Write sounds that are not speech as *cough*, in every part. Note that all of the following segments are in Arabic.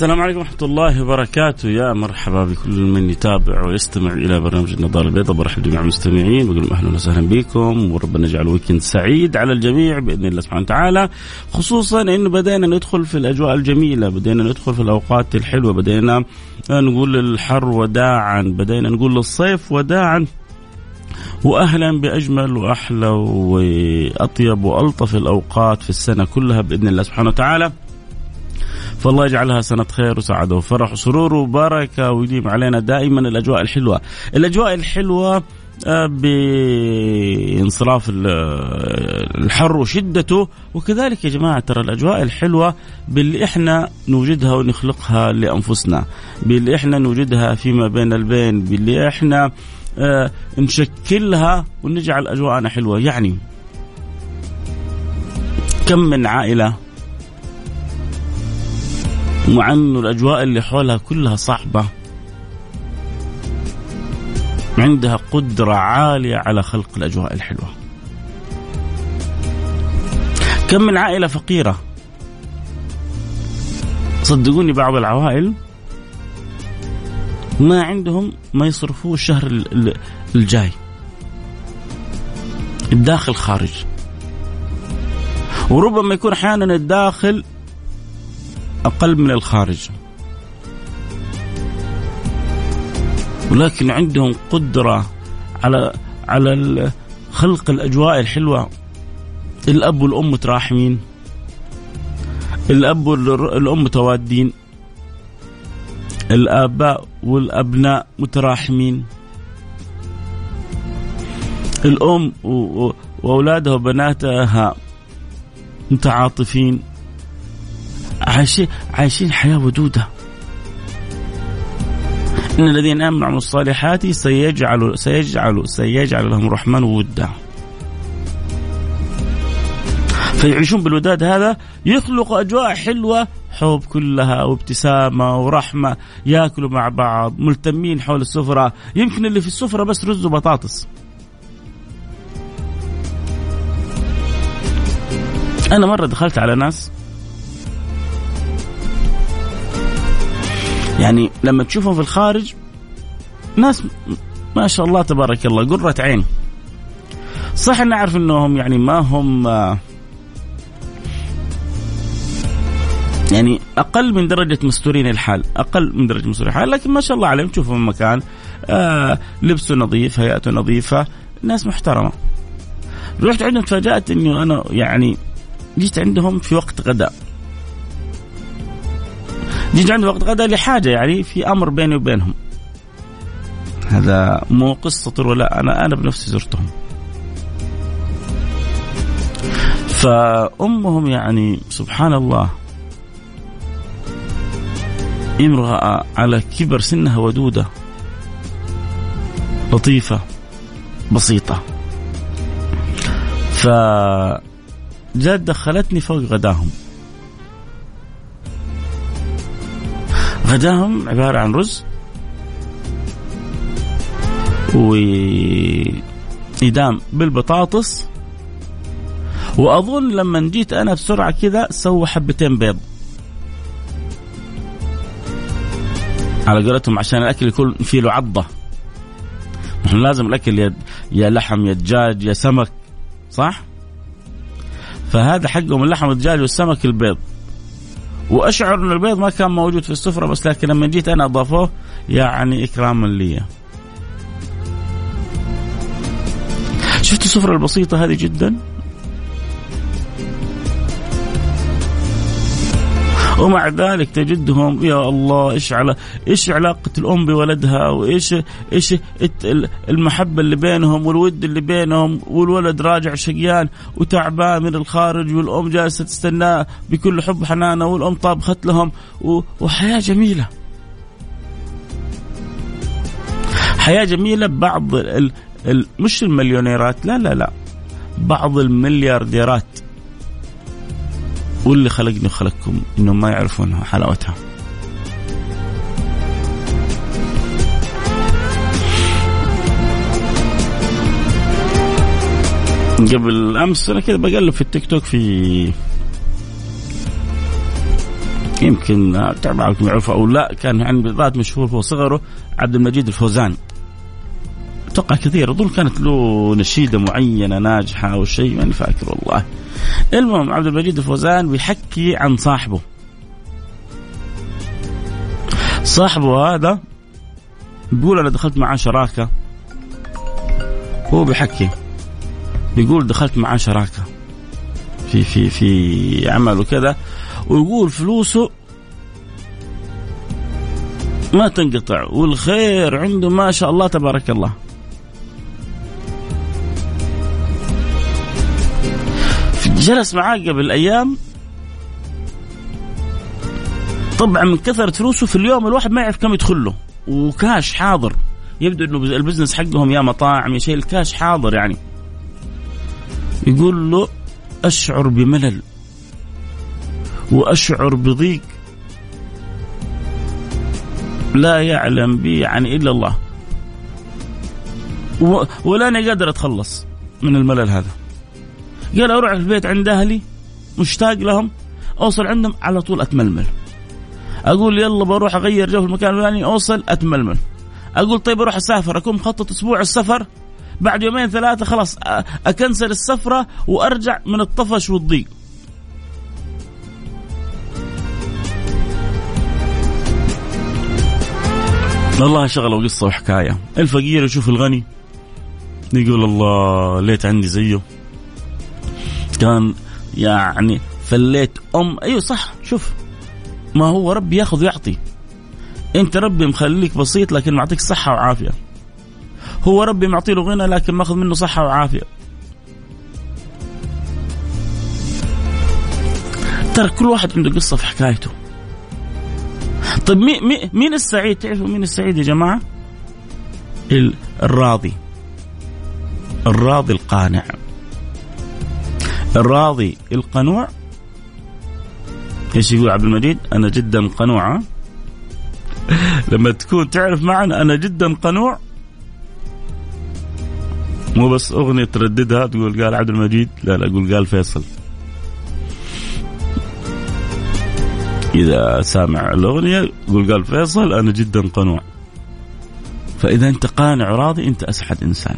السلام عليكم ورحمة الله وبركاته. يا مرحبا بكل من يتابع ويستمع إلى برنامج النظارة البيضاء. برحب جميع المستمعين بقول لهم أهلا وسهلا بكم وربنا يجعل ويكند سعيد على الجميع بإذن الله سبحانه وتعالى. خصوصا أنه بدأنا ندخل في الأجواء الجميلة بدأنا ندخل في الأوقات الحلوة بدأنا نقول للحر وداعا بدأنا نقول للصيف وداعا. واهلا بأجمل وأحلى وأطيب وألطف الأوقات في السنة كلها بإذن الله سبحانه وتعالى. فالله يجعلها سنة خير وسعادة وفرح وسرور وبركة ويديم علينا دائما الأجواء الحلوة. الأجواء الحلوة آه، بانصراف الحر وشدته. وكذلك يا جماعة ترى الأجواء الحلوة باللي إحنا نوجدها ونخلقها لأنفسنا باللي إحنا نوجدها فيما بين البين باللي إحنا آه، نشكلها ونجعل أجواءنا حلوة. يعني كم من عائلة مع انه الأجواء اللي حولها كلها صعبة. عندها قدرة عالية على خلق الأجواء الحلوة. كم من عائلة فقيرة. صدقوني بعض العوائل ما عندهم ما يصرفوه الشهر الجاي. الداخل خارج. وربما يكون أحيانا الداخل أقل من الخارج. ولكن عندهم قدرة على على خلق الأجواء الحلوة. الأب والأم متراحمين. الأب والأم متوادين. الآباء والأبناء متراحمين. الأم وأولادها وبناتها متعاطفين. عايشين عايشين حياة ودودة. إن الذين أمنوا وعملوا الصالحات سيجعل سيجعل سيجعل لهم الرحمن ودا فيعيشون بالوداد هذا يخلق أجواء حلوة حب كلها وابتسامة ورحمة ياكلوا مع بعض ملتمين حول السفرة. يمكن اللي في السفرة بس رز وبطاطس. أنا مرة دخلت على ناس يعني لما تشوفهم في الخارج ناس ما شاء الله تبارك الله قرة عين صح نعرف إنهم يعني ما هم يعني أقل من درجة مستورين الحال أقل من درجة مستورين الحال لكن ما شاء الله عليهم. تشوفهم مكان آه لبسه نظيف هيئته نظيفة ناس محترمة. رحت عندهم تفاجأت انه أنا يعني جيت عندهم في وقت غداء. جيت عند وقت غدا لحاجة يعني في أمر بيني وبينهم. هذا مو قصة ولا أنا أنا بنفسي زرتهم. فأمهم يعني سبحان الله امرأة على كبر سنها ودودة لطيفة بسيطة. ف دخلتني فوق غداهم. غداهم عبارة عن رز وإدام بالبطاطس. وأظن لما جيت أنا بسرعة كذا سووا حبتين بيض. على قولتهم عشان الأكل يكون فيه له عضة. نحن لازم الأكل يا, يا لحم يا دجاج يا سمك صح؟ فهذا حقهم اللحم والدجاج والسمك البيض. وأشعر إن البيض ما كان موجود في السفرة بس لكن لما جيت أنا أضافوه يعني اكراما لي. شفت السفرة البسيطة هذه جدا ومع ذلك تجدهم يا الله إيش على إيش علاقة الأم بولدها؟ وإيش إيش المحبة اللي بينهم والود اللي بينهم؟ والولد راجع شقيان وتعبان من الخارج والأم جالسة تستناه بكل حب حنانة والأم طابخت لهم وحياة جميلة. حياة جميلة بعض ال ال مش المليونيرات لا لا لا. بعض المليارديرات. واللي خلقني وخلقكم إنهم ما يعرفون حلاوتها. قبل أمس أنا كذا بقلب في التيك توك في يمكن يعرفه أو لا كان عن ذات مشهور هو صغره عبد المجيد الفوزان. أتوقع كثير. أظن كانت له نشيدة معينة ناجحة أو شيء ماني فاكر والله. المهم عبد المجيد الفوزان بيحكي عن صاحبه. صاحبه هذا بيقول أنا دخلت معاه شراكة. هو بيحكي. بيقول دخلت معاه شراكة. في في في عمل وكذا. ويقول فلوسه ما تنقطع والخير عنده ما شاء الله تبارك الله. جلس معاه قبل أيام. طبعا من كثرة فلوسه في اليوم الواحد ما يعرف كم يدخل له. وكاش حاضر. يبدو إنه ال business حقهم يا مطاعم يا شيء الكاش حاضر يعني. يقول له أشعر بملل. وأشعر بضيق. لا يعلم بي يعني إلا الله. ولا أنا قادر أتخلص من الملل هذا. قال أروح البيت عند أهلي مشتاق لهم أوصل عندهم على طول أتململ. أقول يلا بروح أغير جو في المكان الفلاني أوصل أتململ. أقول طيب أروح أسافر أكون مخطط أسبوع السفر بعد يومين ثلاثة خلاص أكنسل السفرة وأرجع من الطفش والضيق. والله شغلة وقصة وحكاية. الفقير يشوف الغني يقول الله ليت عندي زيه. كان يعني فليت أم. أيوه صح شوف. ما هو ربي ياخذ ويعطي. أنت ربي مخليك بسيط لكن معطيك صحة وعافية. هو ربي معطي له غنى لكن ماخذ منه صحة وعافية. ترى كل واحد عنده قصة في حكايته. طيب مين مين السعيد؟ تعرفوا مين السعيد يا جماعة؟ الراضي. الراضي القانع. الراضي القنوع. إيش يقول عبد المجيد؟ أنا جدا قنوع. لما تكون تعرف معنا أنا جدا قنوع. مو بس أغنية ترددها تقول قال عبد المجيد لا لا أقول قال فيصل. إذا سامع الأغنية يقول قال فيصل أنا جدا قنوع. فإذا أنت قانع وراضي أنت اسعد إنسان.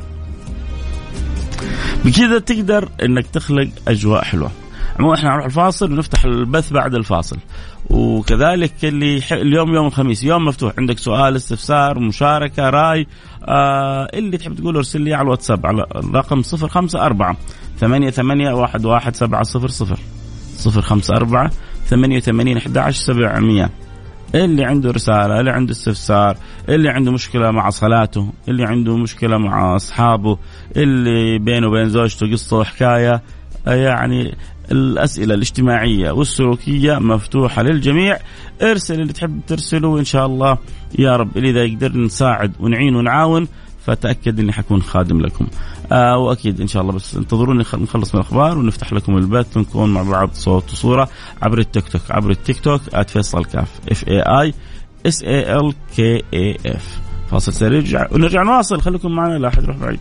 بكذا تقدر إنك تخلق أجواء حلوة. عموما إحنا نروح الفاصل ونفتح البث بعد الفاصل. وكذلك اللي اليوم يوم الخميس يوم مفتوح. عندك سؤال استفسار مشاركة رأي آه اللي تحب تقول ارسل لي على الواتساب على الرقم 054 ثمانية ثمانية واحد واحد سبعة صفر صفر. اللي عنده رسالة اللي عنده استفسار اللي عنده مشكلة مع صلاته اللي عنده مشكلة مع أصحابه اللي بينه وبين زوجته قصة وحكاية يعني الأسئلة الاجتماعية والسلوكية مفتوحة للجميع. ارسل اللي تحب ترسله وإن شاء الله يا رب اللي إذا قدرنا نساعد ونعين ونعاون. فتاكد إني حكون خادم لكم. آه وأكيد إن شاء الله بس انتظروني نخلص من الأخبار ونفتح لكم البث ونكون مع بعض صوت وصورة عبر التيك توك عبر التيك توك @فيصل كاف اف اي اي اس اي ال كي اي اف فاصل سريع ونرجع نواصل خليكم معنا لا أحد يروح بعيد.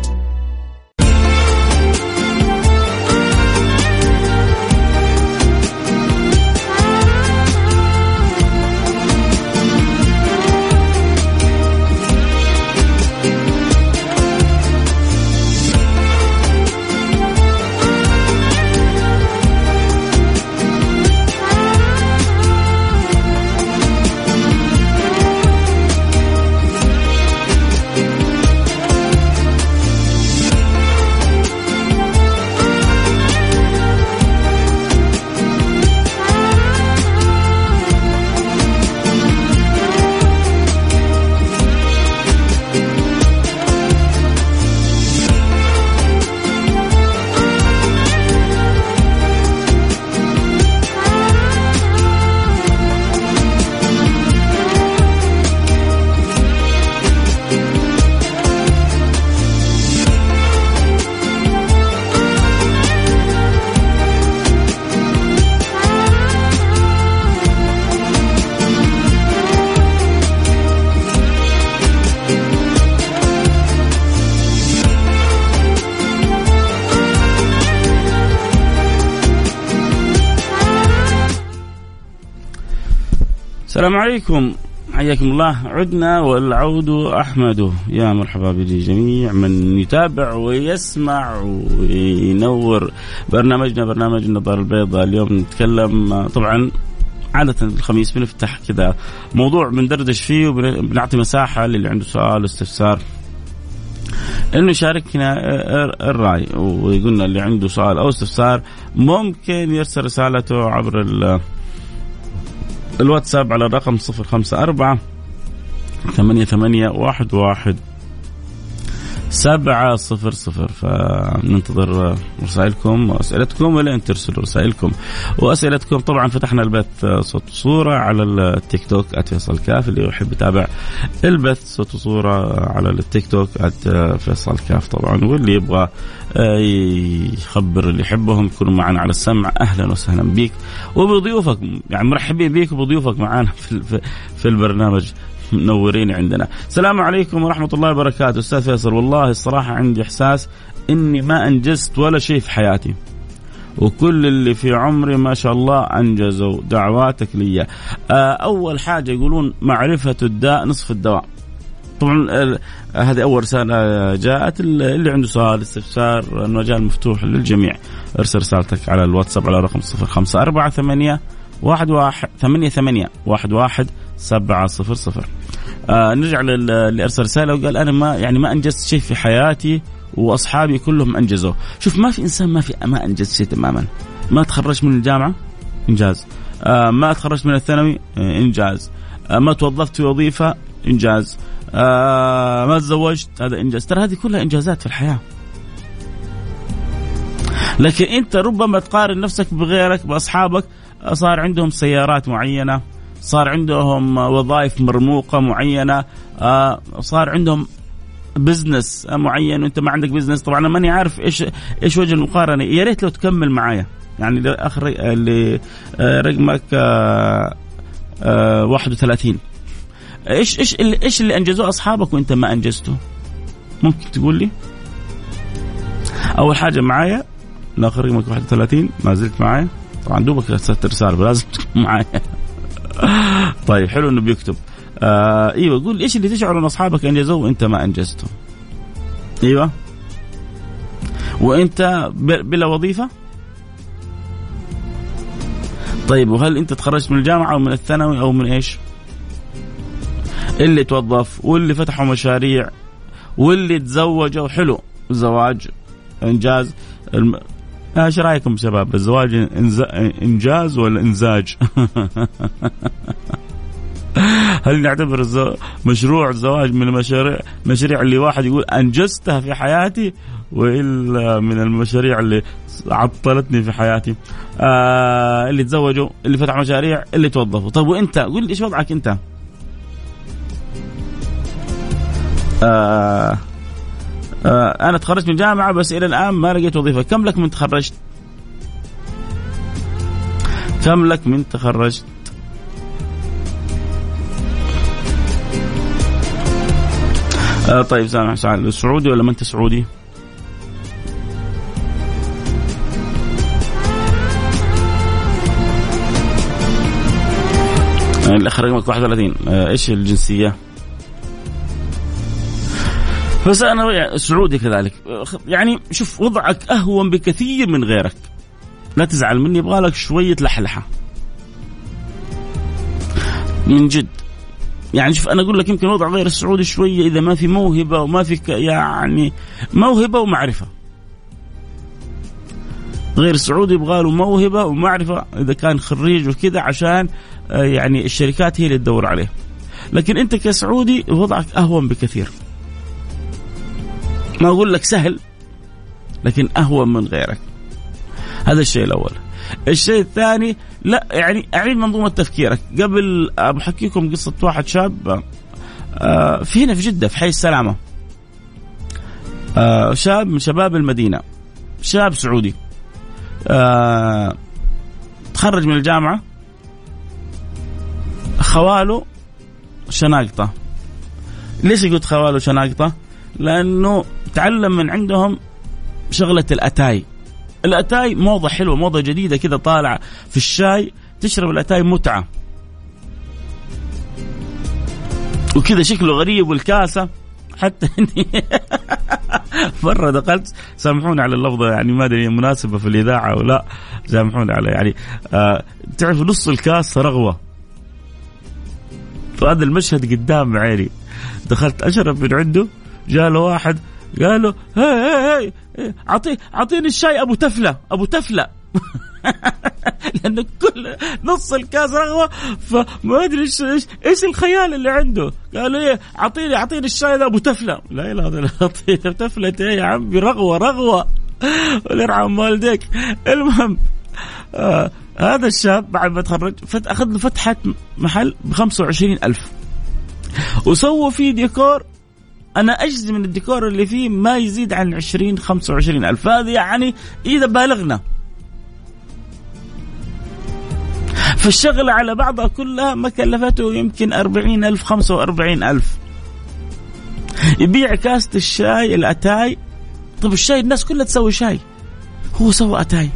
السلام عليكم. حياكم الله. عدنا والعود أحمد. يا مرحبا بجميع من يتابع ويسمع وينور. برنامجنا برنامج النظارة البيضاء. اليوم نتكلم طبعا عادة الخميس بنفتح كذا موضوع بندردش فيه وبنعطي مساحة للي عنده سؤال استفسار إنه يشاركنا الرأي. ويقولنا اللي عنده سؤال أو استفسار ممكن يرسل رسالته عبر الواتساب على الرقم 054 ثمانية ثمانية واحد واحد سبعة صفر صفر فننتظر رسائلكم وأسئلتكم ولين ترسلوا رسائلكم. وأسئلتكم طبعا فتحنا البث صوت وصورة على التيك توك @فيصل كاف اللي يحب يتابع البث صوت وصورة على التيك توك @فيصل كاف طبعا واللي يبغى آه، يخبر اللي يحبهم يكونوا معنا على السمع. أهلا وسهلا بك وبضيوفك يعني مرحبين بك وبضيوفك معنا *laughs* في في البرنامج. منورين عندنا. السلام عليكم ورحمة الله وبركاته. أستاذ فيصل والله الصراحة عندي إحساس إني ما أنجزت ولا شيء في حياتي. وكل اللي في عمري ما شاء الله أنجزوا. دعواتك لي. آه، أول حاجة يقولون معرفة الداء نصف الدواء. طبعا هذه أول رسالة جاءت. اللي عنده سؤال استفسار المجال مفتوح للجميع. ارسل رسالتك على الواتساب على رقم 054 واحد واحد ثمانية ثمانية واحد واحد سبعة صفر صفر. آه نرجع للي أرسل رسالة. وقال أنا ما يعني ما أنجزت شيء في حياتي وأصحابي كلهم أنجزوا شوف ما في إنسان ما في ما أنجز شيء تماما. ما تخرجت من الجامعة؟ إنجاز. آه ما تخرجت من الثانوي؟ إنجاز. آه ما توظفت في وظيفة؟ إنجاز. آه ما تزوجت؟ هذا إنجاز. ترى هذه كلها إنجازات في الحياة. لكن أنت ربما تقارن نفسك بغيرك بأصحابك صار عندهم سيارات معينة. صار عندهم وظائف مرموقة معينة آه، صار عندهم business معين وانت ما عندك business طبعا أنا ماني عارف إيش إيش وجه المقارنة. يا ريت لو تكمل معايا. يعني آخر اللي آه، رقمك 31 آه، إيش إيش إيش اللي أنجزوه أصحابك وأنت ما أنجزته؟ ممكن تقول لي؟ أول حاجة معايا الآخر رقمك 31 ما زلت معايا. طبعا دوبك ارسلت رسالة لازم تكون *laughs* معايا. *laughs* طيب حلو إنه بيكتب. آه إيوه قول إيش اللي تشعر أن أصحابك انجزوه وأنت ما أنجزته؟ إيوه. وأنت بلا وظيفة؟ طيب وهل أنت تخرجت من الجامعة أو من الثانوي أو من إيش؟ اللي توظف واللي فتحوا مشاريع واللي تزوجوا. حلو. الزواج إنجاز إيش رأيكم شباب؟ الزواج إنجاز ولا إنزاج؟ *laughs* هل نعتبر الزو... مشروع الزواج من المشاريع المشاريع اللي واحد يقول أنجزتها في حياتي وإلا من المشاريع اللي عطلتني في حياتي؟ آه اللي تزوجوا اللي فتحوا مشاريع اللي توظفوا. طيب وإنت؟ قول إيش وضعك إنت؟ آه آه أنا تخرجت من الجامعة بس إلى الآن ما لقيت وظيفة. كم لك من تخرجت؟ كم لك من تخرجت؟ آه طيب سامح سؤال سعودي ولا ما أنت سعودي؟ الاخ رقمك 31 آه إيش الجنسية؟ بس أنا سعودي كذلك. يعني شوف وضعك أهون بكثير من غيرك. لا تزعل مني يبغى لك شوية لحلحة. من جد. يعني شوف أنا أقول لك يمكن وضع غير السعودي شوية إذا ما في موهبة وما في يعني موهبة ومعرفة. غير السعودي يبغى له موهبة ومعرفة إذا كان خريج وكذا عشان آه، يعني الشركات هي اللي تدور عليه. لكن أنت كسعودي وضعك أهون بكثير. ما أقول لك سهل لكن أهون من غيرك. هذا الشيء الأول. الشيء الثاني لا يعني أعيد منظومة تفكيرك. قبل بحكيكم قصة واحد شاب آه، في هنا في جدة في حي السلامة. آه، شاب من شباب المدينة شاب سعودي. آه، تخرج من الجامعة. خواله شناقطة. ليش قلت خواله شناقطة؟ لأنه تعلم من عندهم شغلة الأتاي. الأتاي موضة حلوة موضة جديدة كذا طالعة في الشاي تشرب الأتاي متعة. وكذا شكله غريب والكاسة. حتى *laughs* إني مرة دخلت سامحوني على اللفظة يعني ما أدري مناسبة في الإذاعة أو لا سامحوني على يعني آه تعرف نص الكاس رغوة. فهذا المشهد قدام عيني. دخلت أشرب من عنده جاء له واحد قال له هي هي هي اعطي أعطيني الشاي أبو تفلة أبو تفلة. *laughs* لأنه كل نص الكاس رغوة فما أدري إيش إيش إيش الخيال اللي عنده. قال إيه اعطيني أعطيني الشاي أبو تفلة. لا إله إلا الله تفلة إيه يا عمي رغوة رغوة. *laughs* وليرحم والديك. المهم آه هذا الشاب بعد ما تخرج أخذ له فتحة محل ب 25000 وسووا فيه ديكور أنا اجزم من الديكور اللي فيه ما يزيد عن 20 25 ألف. هذه يعني إذا بالغنا. فالشغلة على بعضها كلها ما كلفته يمكن أربعين ألف خمسة وأربعين ألف. يبيع كاسة الشاي الأتاي. طب الشاي الناس كلها تسوي شاي. هو سوى أتاي.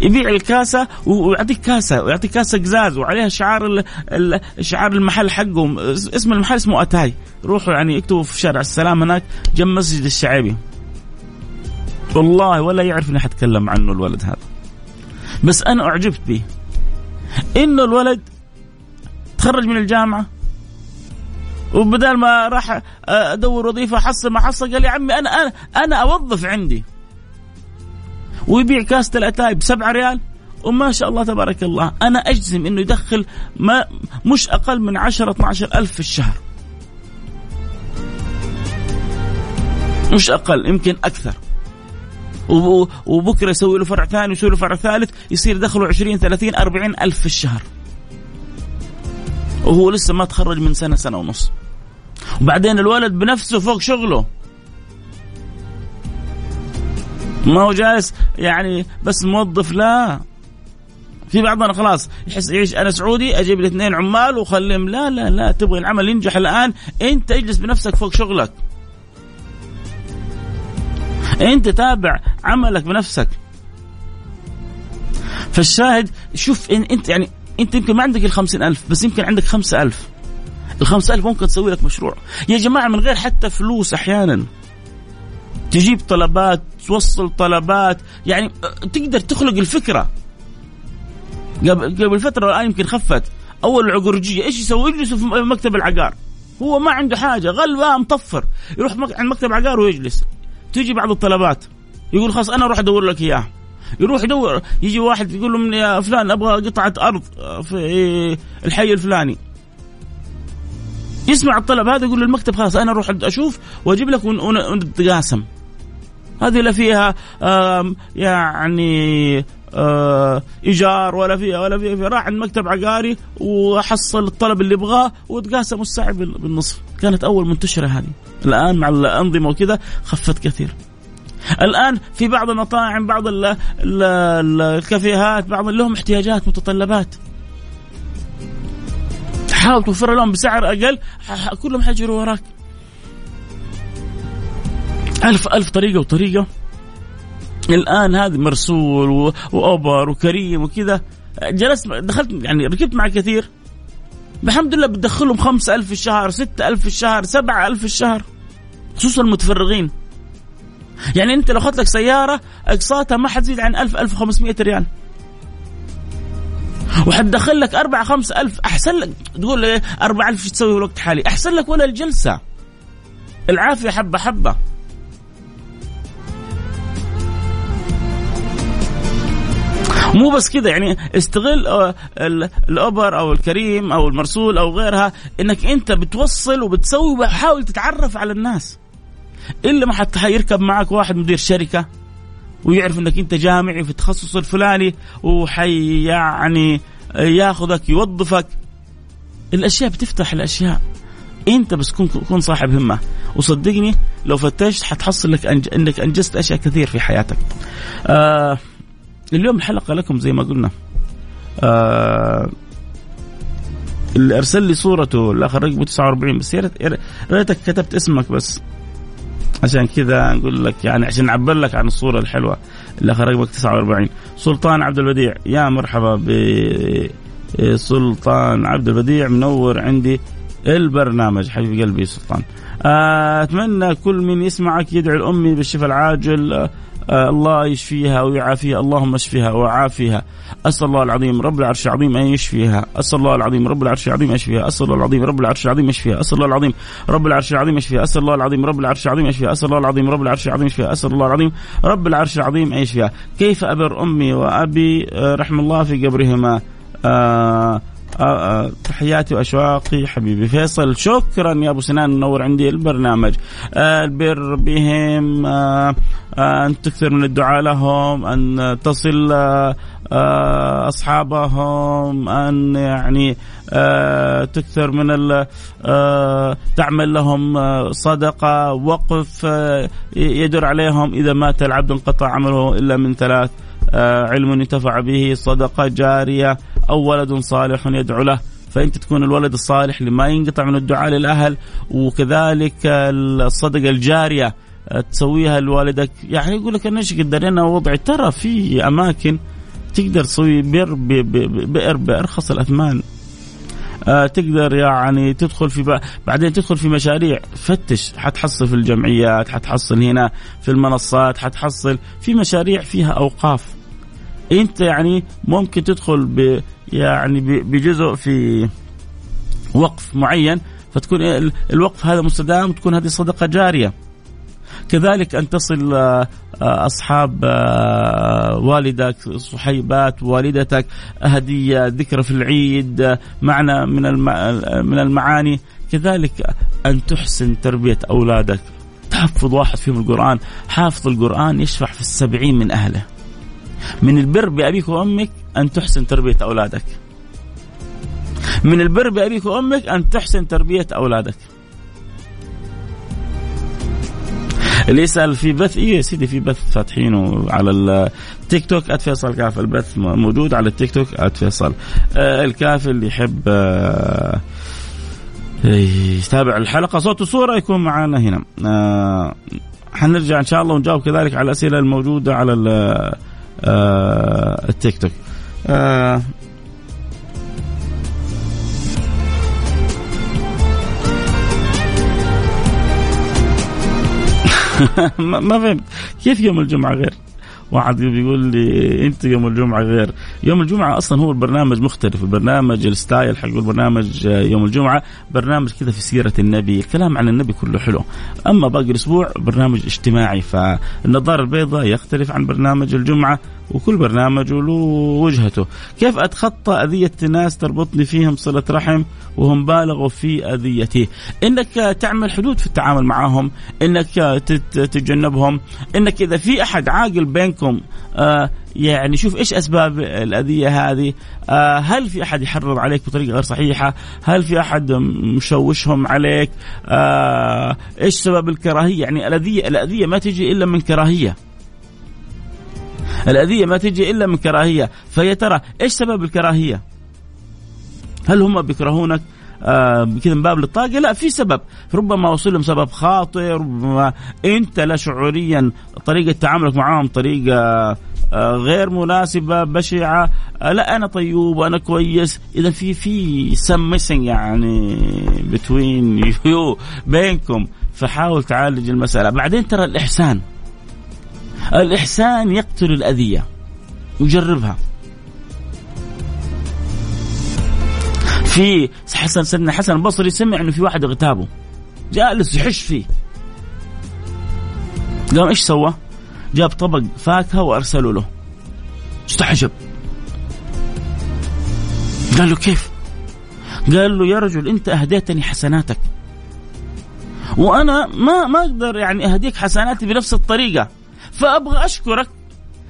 يبيع الكاسة ويعطيك كاسة ويعطيك كاسة قزاز وعليها شعار شعار المحل حقهم. اسم المحل اسمه أتاي. روحوا يعني اكتبوا في شارع السلام هناك جنب مسجد الشعيبي. والله ولا يعرف إني حتكلم عنه الولد هذا. بس أنا أعجبت به. إنه الولد تخرج من الجامعة وبدال ما راح أدور وظيفة حصل ما حصل قال يا عمي أنا أنا أنا أوظف عندي. ويبيع كاسه الاتاي بسبعة ريال. وما شاء الله تبارك الله أنا أجزم إنه يدخل ما مش أقل من 10 12 ألف في الشهر. مش أقل يمكن أكثر. وبكرة يسوي له فرع ثاني ويسوي له فرع ثالث يصير دخله 20 30 40 ألف في الشهر. وهو لسه ما تخرج من سنة سنة ونص. وبعدين الولد بنفسه فوق شغله. ما هو جالس يعني بس موظف لا. في بعضنا خلاص يحس يعيش أنا سعودي أجيب لي اثنين عمال وخليهم. لا لا لا تبغى العمل ينجح الآن أنت اجلس بنفسك فوق شغلك. أنت تابع عملك بنفسك. فالشاهد شوف إن أنت يعني أنت يمكن ما عندك ال ألف بس يمكن عندك خمسة ألف. الخمسة ألف ممكن تسوي لك مشروع. يا جماعة من غير حتى فلوس أحيانا. تجيب طلبات توصل طلبات يعني تقدر تخلق الفكرة. قبل فترة الآن يمكن خفت. أول العقرجية إيش يسوي؟ يجلس في مكتب العقار. هو ما عنده حاجة غلبان مطفر. يروح عند مكتب عقار ويجلس. تيجي بعض الطلبات يقول خلاص أنا أروح أدور لك اياه يروح يدور يجي واحد يقول له يا فلان أبغى قطعة أرض في الحي الفلاني. يسمع الطلب هذا يقول للمكتب خلاص أنا أروح أشوف وأجيب لك ونتقاسم. هذه لا فيها يعني إيجار ولا فيها ولا فيها راح عند مكتب عقاري وحصل الطلب اللي يبغاه وتقاسموا السعر بالنصف. كانت أول منتشرة هذه. الآن مع الأنظمة وكذا خفت كثير. الآن في بعض المطاعم بعض الكافيهات بعض لهم احتياجات متطلبات. حاول توفر لهم بسعر أقل كلهم حيجروا وراك. ألف ألف طريقة وطريقة. الآن هذه مرسول وأوبر وكريم وكذا. جلست دخلت يعني ركبت مع كثير. الحمد لله بتدخلهم خمسة ألف في الشهر ستة ألف في الشهر سبعة ألف في الشهر. خصوصا المتفرغين. يعني أنت لو أخذت لك سيارة أقساطها ما حتزيد عن ألف ألف وخمسمائة ريال. وحتدخل لك أربعة خمسة ألف. أحسن لك. تقول لي أربعة ألف تسوي في الوقت الحالي؟ أحسن لك ولا الجلسة. العافية حبة حبة. مو بس كذا يعني استغل آه، الاوبر أو الكريم أو المرسول أو غيرها إنك أنت بتوصل وبتسوي وحاول تتعرف على الناس. إلا ما حتى حيركب معك واحد مدير شركة ويعرف إنك أنت جامعي في التخصص الفلاني وحي يعني ياخذك يوظفك. الأشياء بتفتح الأشياء. أنت بس كن كن صاحب همة. وصدقني لو فتشت حتحصل لك أنج... إنك أنجزت أشياء كثير في حياتك. آه اليوم الحلقة لكم زي ما قلنا. آه اللي أرسل لي صورته الآخر رقمه 49 بس يا ريتك كتبت اسمك بس. عشان كذا نقول لك يعني عشان نعبر لك عن الصورة الحلوة. اللي اخر رقمك 49 سلطان عبد البديع يا مرحبا ب سلطان عبد البديع منور عندي البرنامج. حبيب قلبي سلطان. آه، أتمنى كل من يسمعك يدعو لامي بالشفاء العاجل. آه، الله يشفيها ويعافيها. اللهم اشفيها وعافيها. أسأل الله العظيم رب العرش العظيم أن يشفيها. أسأل الله العظيم رب العرش العظيم يشفيها. أسأل الله العظيم رب العرش العظيم يشفيها. أسأل الله العظيم رب العرش العظيم يشفيها. أسأل الله العظيم رب العرش العظيم يشفيها. أسأل الله العظيم رب العرش العظيم يشفيها. أسأل الله العظيم رب العرش العظيم يشفيها. كيف أبر أمي وأبي؟ آه، رحم الله في قبرهما. آه آه، آه، تحياتي وأشواقي حبيبي فيصل. شكرا يا أبو سنان منور عندي البرنامج. آه، البر بهم أن تكثر من الدعاء لهم أن تصل أصحابهم أن يعني تكثر من تعمل لهم صدقة وقف يدر عليهم. إذا مات العبد انقطع عمله إلا من ثلاث علم ينتفع به صدقة جارية. أو ولد صالح يدعو له. فانت تكون الولد الصالح اللي ما ينقطع من الدعاء للأهل وكذلك الصدقة الجارية تسويها لوالدك. يعني يقول لك أنا إيش قدر أنا وضعي ترى في أماكن تقدر تسوي بئر بئر بأرخص الأثمان. آه تقدر يعني تدخل في بعدين تدخل في مشاريع. فتش حتحصل في الجمعيات حتحصل هنا في المنصات حتحصل في مشاريع فيها أوقاف. انت يعني ممكن تدخل ب يعني بجزء في وقف معين فتكون الوقف هذا مستدام تكون هذه صدقة جارية. كذلك أن تصل آه، أصحاب آه، والدك صحيبات والدتك هديه ذكرى في العيد معنى من من المعاني. كذلك أن تحسن تربية أولادك. تحفظ واحد فيهم القرآن. حافظ القرآن يشفع في السبعين من أهله. من البر بأبيك وأمك أن تحسن تربية أولادك. من البر بأبيك وأمك أن تحسن تربية أولادك. اللي يسأل في بث إيه يا سيدي في بث فاتحينه على التيك توك @فيصل كاف البث موجود على التيك توك @فيصل. آه الكاف اللي يحب آه يتابع الحلقة. صوت وصورة يكون معنا هنا. آه حنرجع إن شاء الله ونجاوب كذلك على الأسئلة الموجودة على التيك توك. آه. *laughs* ما فهمت كيف يوم الجمعة غير؟ واحد بيقول لي أنت يوم الجمعة غير. يوم الجمعة أصلا هو البرنامج مختلف البرنامج الستايل حق البرنامج يوم الجمعة برنامج كذا في سيرة النبي الكلام عن النبي كله حلو. أما باقي الأسبوع برنامج اجتماعي فالنظارة البيضاء يختلف عن برنامج الجمعة وكل برنامج له وجهته. كيف أتخطى أذية ناس تربطني فيهم صلة رحم وهم بالغوا في أذيتي؟ إنك تعمل حدود في التعامل معهم إنك تتجنبهم إنك إذا في أحد عاقل بينكم آه يعني شوف إيش أسباب الأذية هذه؟ آه هل في أحد يحرض عليك بطريقة غير صحيحة؟ هل في أحد مشوشهم عليك؟ آه إيش سبب الكراهية؟ يعني الاذيه الأذية ما تجي إلا من كراهية. الأذية ما تجي إلا من كراهية فيا ترى إيش سبب الكراهية هل هم بيكرهونك كذا من باب للطاقة. لا في سبب. ربما وصل لهم سبب خاطئ ربما أنت لا شعوريا طريقة تعاملك معهم طريقة آه غير مناسبة بشعة. آه لا أنا طيب وأنا كويس. إذا في في سم يعني بتوين يو بينكم. فحاول تعالج المسألة. بعدين ترى الإحسان. الإحسان يقتل الأذية. وجربها في حسن سيدنا حسن البصري سمع إنه في واحد اغتابه. جالس يحش فيه. قام إيش سوى؟ جاب طبق فاكهة وارسله له. استحجب. قال له كيف؟ قال له يا رجل أنت أهديتني حسناتك. وأنا ما ما أقدر يعني أهديك حسناتي بنفس الطريقة. فأبغى أشكرك.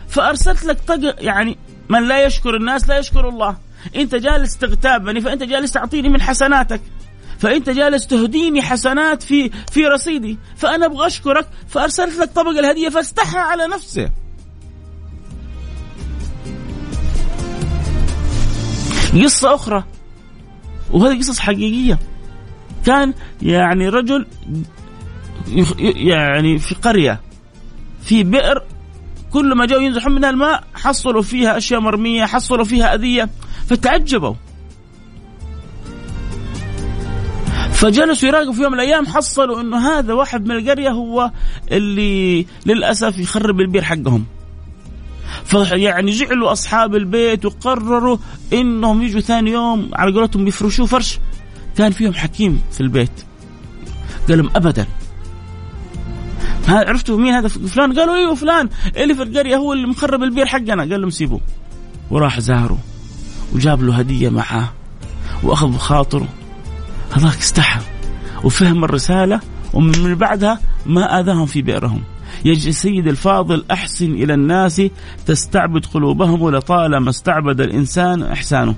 فأرسلت لك طق يعني من لا يشكر الناس لا يشكر الله. انت جالس تغتابني فانت جالس تعطيني من حسناتك. فانت جالس تهديني حسنات في في رصيدي. فانا أبغى اشكرك فارسلت لك طبق الهدية فاستحى على نفسه. قصة أخرى وهذه قصص حقيقية. كان يعني رجل يعني في قرية في بئر كل ما جاءوا ينزحون منها الماء حصلوا فيها أشياء مرمية حصلوا فيها أذية. فتعجبوا. فجلسوا يراقبوا في يوم من الأيام حصلوا إنه هذا واحد من القرية هو اللي للأسف يخرب البير حقهم. فيعني جعلوا أصحاب البيت وقرروا إنهم يجوا ثاني يوم على قولتهم يفرشوا فرش. كان فيهم حكيم في البيت. قال لهم ابدا. عرفتوا مين هذا؟ فلان؟ قالوا إيوه فلان. اللي في القرية هو اللي مخرب البير حقنا. قال لهم سيبوه. وراح زاره وجاب له هدية معاه وأخذ بخاطره. هذاك استحى وفهم الرسالة ومن بعدها ما آذاهم في بئرهم. يا سيد الفاضل أحسن إلى الناس تستعبد قلوبهم لطالما استعبد الإنسان إحسانه.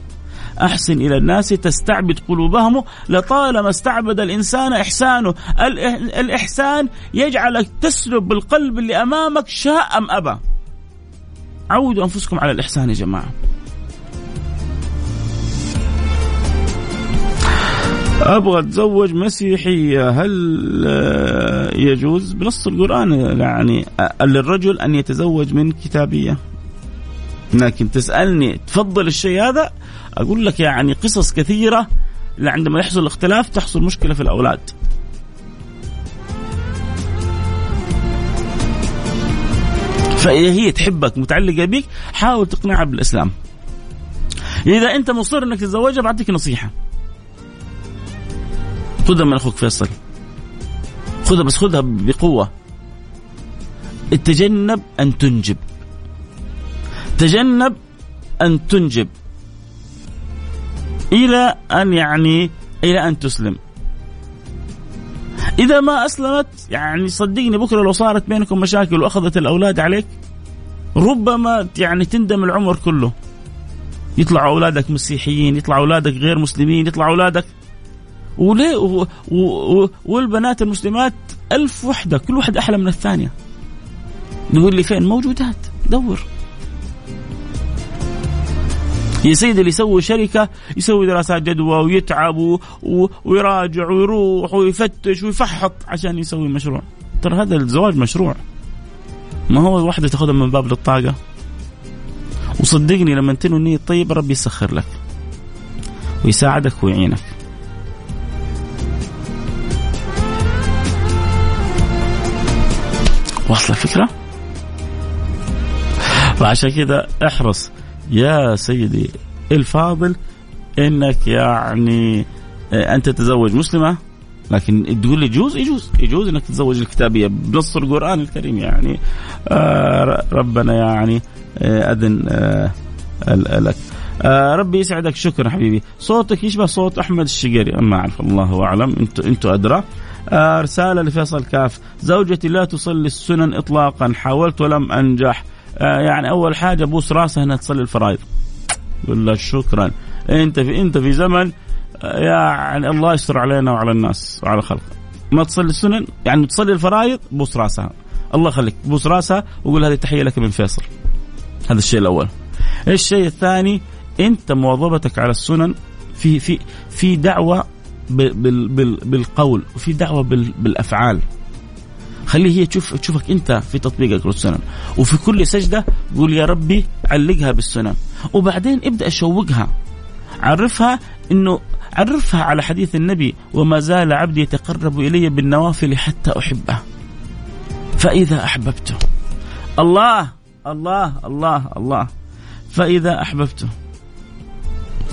أحسن إلى الناس تستعبد قلوبهم لطالما استعبد الإنسان إحسانه. الإحسان يجعلك تسلب بالقلب اللي أمامك شاء أم أبى. عودوا أنفسكم على الإحسان يا جماعة. أبغى أتزوج مسيحية هل آه، يجوز؟ بنص القرآن يعني آه، للرجل أن يتزوج من كتابية. لكن تسألني تفضل الشيء هذا؟ أقول لك يعني قصص كثيرة عندما يحصل اختلاف تحصل مشكلة في الأولاد. فإذا هي تحبك متعلقة بك حاول تقنعها بالإسلام. إذا أنت مصر أنك تتزوجها بعطيك نصيحة. خذها من أخوك فيصل. خذها بس خذها بقوة. تجنب أن تنجب. تجنب أن تنجب. إلى أن يعني إلى أن تسلم. إذا ما أسلمت يعني صدقني بكرة لو صارت بينكم مشاكل وأخذت الأولاد عليك ربما يعني تندم العمر كله. يطلع أولادك مسيحيين يطلع أولادك غير مسلمين يطلع أولادك وليه و... و... والبنات المسلمات ألف وحدة كل واحد أحلى من الثانية. يقول لي فين؟ موجودات. دور. يا سيدي اللي يسوي شركة يسوي دراسات جدوى ويتعب. و... ويراجع ويروح ويفتش ويفحط عشان يسوي مشروع. ترى هذا الزواج مشروع. ما هو واحدة تاخذها من باب للطاقة. وصدقني لما تنوي النية الطيبة ربي يسخر لك. ويساعدك ويعينك. واصلة الفكرة؟ وعشان كذا احرص يا سيدي الفاضل إنك يعني آه، أنت تتزوج مسلمة لكن تقول لي يجوز؟ يجوز. يجوز إنك تتزوج الكتابية بنص القرآن الكريم يعني. آه ربنا يعني آه أذن لك. آه ربي يسعدك. شكرا حبيبي. صوتك يشبه صوت أحمد الشقيري ما أعرف الله أعلم. أنتم أنتم أدرى. آه رسالة لفيصل كاف. زوجتي لا تصلي السنن اطلاقا. حاولت ولم أنجح. آه، يعني أول حاجة بوس راسه إنها تصلي الفرائض. يقول له شكرا. أنت في أنت في زمن آه، يعني الله يستر علينا وعلى الناس وعلى خلقه ما تصلي السنن يعني تصلي الفرائض بوس راسها. الله يخليك بوس راسها وقول هذه تحية لك من فيصل. هذا الشيء الأول. الشيء الثاني أنت مواظبتك على السنن في في في دعوة بالقول وفي دعوة بالأفعال. خليه هي تشوف تشوفك أنت في تطبيقك للسنن. وفي كل سجدة قول يا ربي علقها بالسنن. وبعدين ابدأ شوقها. عرفها انه عرفها على حديث النبي وما زال عبدي يتقرب إلي بالنوافل حتى أحبه. فإذا أحببته. الله الله الله الله. فإذا أحببته.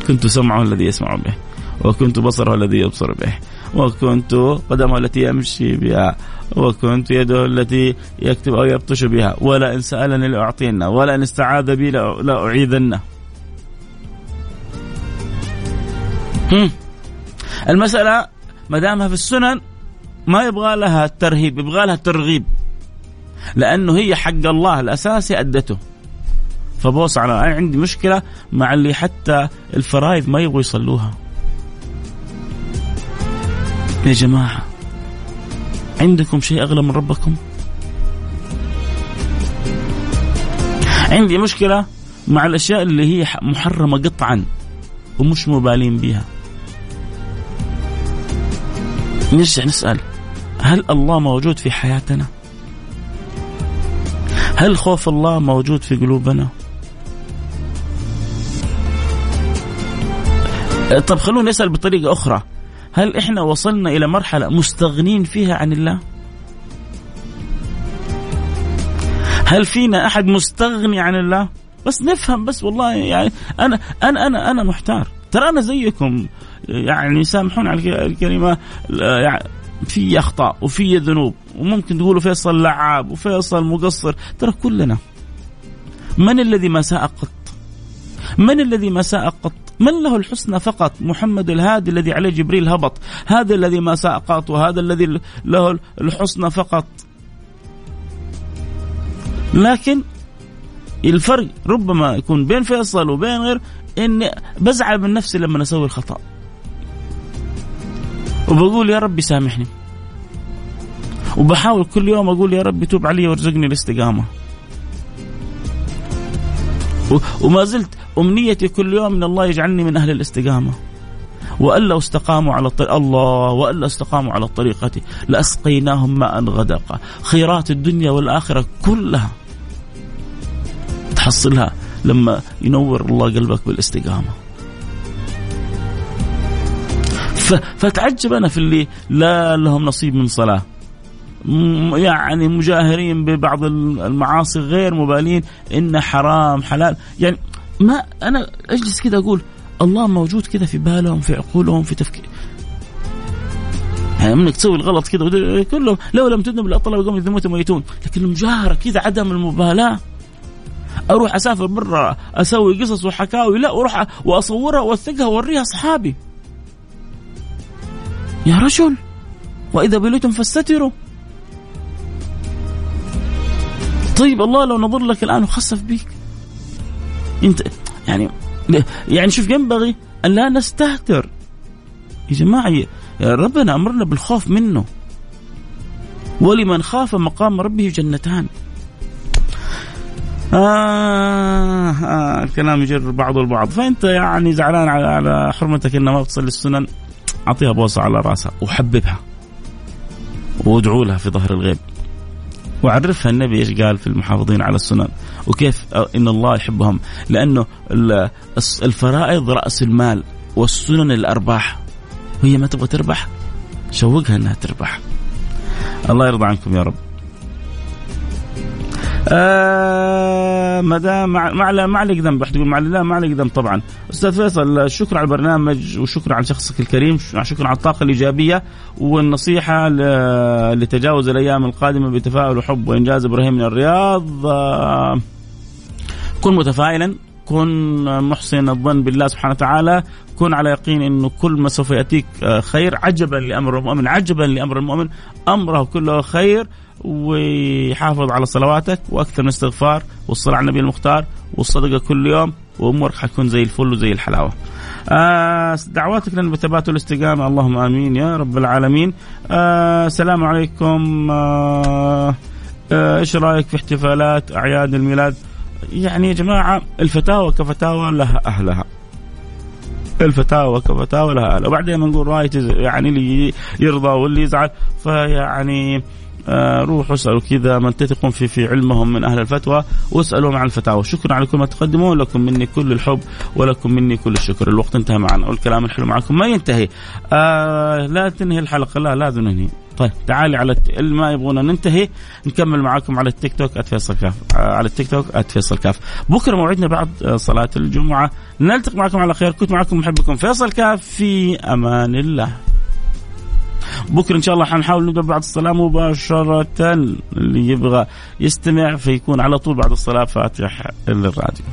كنت سمعه الذي يسمع به. وكنت بصره الذي يبصر به. وكنت قدمه التي يمشي بها. وكنت يده التي يكتب أو يبطش بها. ولا إن سألني لأعطينه. ولا إن استعاذ بي لأعيذنه. المسألة ما دامها في السنن ما يبغى لها ترهيب يبغى لها ترغيب لأنه هي حق الله الأساسي أدته. فبوص على أنا عندي مشكلة مع اللي حتى الفرائض ما يبغوا يصلوها. يا جماعة عندكم شيء أغلى من ربكم؟ عندي مشكلة مع الأشياء اللي هي محرمة قطعا ومش مبالين بها نرجع نسأل هل الله موجود في حياتنا؟ هل خوف الله موجود في قلوبنا؟ طب خلونا نسأل بطريقة أخرى. هل إحنا وصلنا إلى مرحلة مستغنين فيها عن الله؟ هل فينا أحد مستغني عن الله؟ بس نفهم بس والله يعني أنا أنا أنا أنا محتار ترى أنا زيكم يعني سامحوني على الكلمة يعني في أخطاء وفي ذنوب وممكن تقولوا فيصل لعاب وفيصل مقصر ترى كلنا من الذي ما ساء قط من الذي ما ساء قط من له الحسنى فقط؟ محمد الهادي الذي عليه جبريل هبط. هذا الذي ما ساء قط وهذا الذي له الحسنى فقط. لكن الفرق ربما يكون بين فيصل وبين غير إني بزعل من نفسي لما أسوي الخطأ. وبقول يا ربي سامحني. وبحاول كل يوم أقول يا ربي توب علي وارزقني الاستقامة. وما زلت أمنيتي كل يوم ان الله يجعلني من أهل الاستقامة. وألا استقاموا على الطريق الله وألا استقاموا على الطريقة لأسقيناهم ماء غدقا. خيرات الدنيا والآخرة كلها تحصلها لما ينور الله قلبك بالاستقامة. فتعجب أنا في اللي لا لهم نصيب من صلاة. يعني مجاهرين ببعض المعاصي غير مبالين إن حرام حلال. يعني ما أنا أجلس كذا أقول الله موجود كذا في بالهم في عقولهم في تفكير يعني إنك تسوي الغلط كذا كلهم لو لم تذنب لاطلع قوم يذنبون ميتون. لكن المجاهرة كذا عدم المبالاة. أروح أسافر برا أسوي قصص وحكاوي لا وأروح وأصورها وأوثقها وأوريها أصحابي. يا رجل وإذا بليتم فاستتروا. طيب الله لو نظر لك الآن وخسف بيك. انت يعني يعني شوف ينبغي أن لا نستهتر. يا جماعة ربنا أمرنا بالخوف منه. ولمن خاف مقام ربه جنتان. آه, آه الكلام يجر بعض البعض. فأنت يعني زعلان على, على حرمتك انها ما بتصلي السنن أعطيها بوصه على رأسها وحببها. وادعوا لها في ظهر الغيب. وعرفها النبي إيش قال في المحافظين على السنن وكيف إن الله يحبهم. لأنه الفرائض رأس المال والسنن الأرباح. وهي ما تبغى تربح؟ شوقها إنها تربح. الله يرضى عنكم يا رب. آه ما على ما عليك ذنب تقول ما لا ما عليك ذنب طبعا. أستاذ فيصل شكرا على البرنامج وشكرا على شخصك الكريم شكرا على الطاقة الإيجابية والنصيحة لتجاوز الأيام القادمة بتفاؤل وحب وإنجاز إبراهيم من الرياض. آه كن متفائلا كن محسن الظن بالله سبحانه وتعالى كن على يقين انه كل ما سوف يأتيك آه، خير. عجبا لأمر المؤمن عجبا لأمر المؤمن أمره كله خير. ويحافظ على صلواتك وأكثر من الاستغفار والصلاة على النبي المختار والصدقة كل يوم وأمورك حتكون زي الفل وزي الحلاوة. آه دعواتك لنا بالثبات والاستقامه اللهم آمين يا رب العالمين. آه السلام عليكم آه آه إيش رأيك في احتفالات أعياد الميلاد؟ يعني يا جماعة الفتاوى كفتاوى لها أهلها. الفتاوى كفتاوى لها أهلها، وبعدين نقول راي يعني اللي يرضى واللي يزعل فيعني آه، روحوا اسألوا كذا من تثقون في في علمهم من أهل الفتوى واسالوهم عن الفتاوى. شكرا على كل ما تقدمون لكم مني كل الحب ولكم مني كل الشكر. الوقت انتهى معنا والكلام الحلو معكم ما ينتهي. آه لا تنهي الحلقة. لا لازم ننهي طيب تعالي على الت... ما يبغونا ننتهي نكمل معاكم على التيك توك @فيصل كاف آه، على التيك توك @فيصل كاف بكرة موعدنا بعد آه، صلاة الجمعة. نلتقي معكم على خير. كنت معكم محبكم فيصل كاف في أمان الله. بكرة إن شاء الله حنحاول نبدأ بعد الصلاة مباشرة اللي يبغى يستمع فيكون على طول بعد الصلاة فاتح للراديو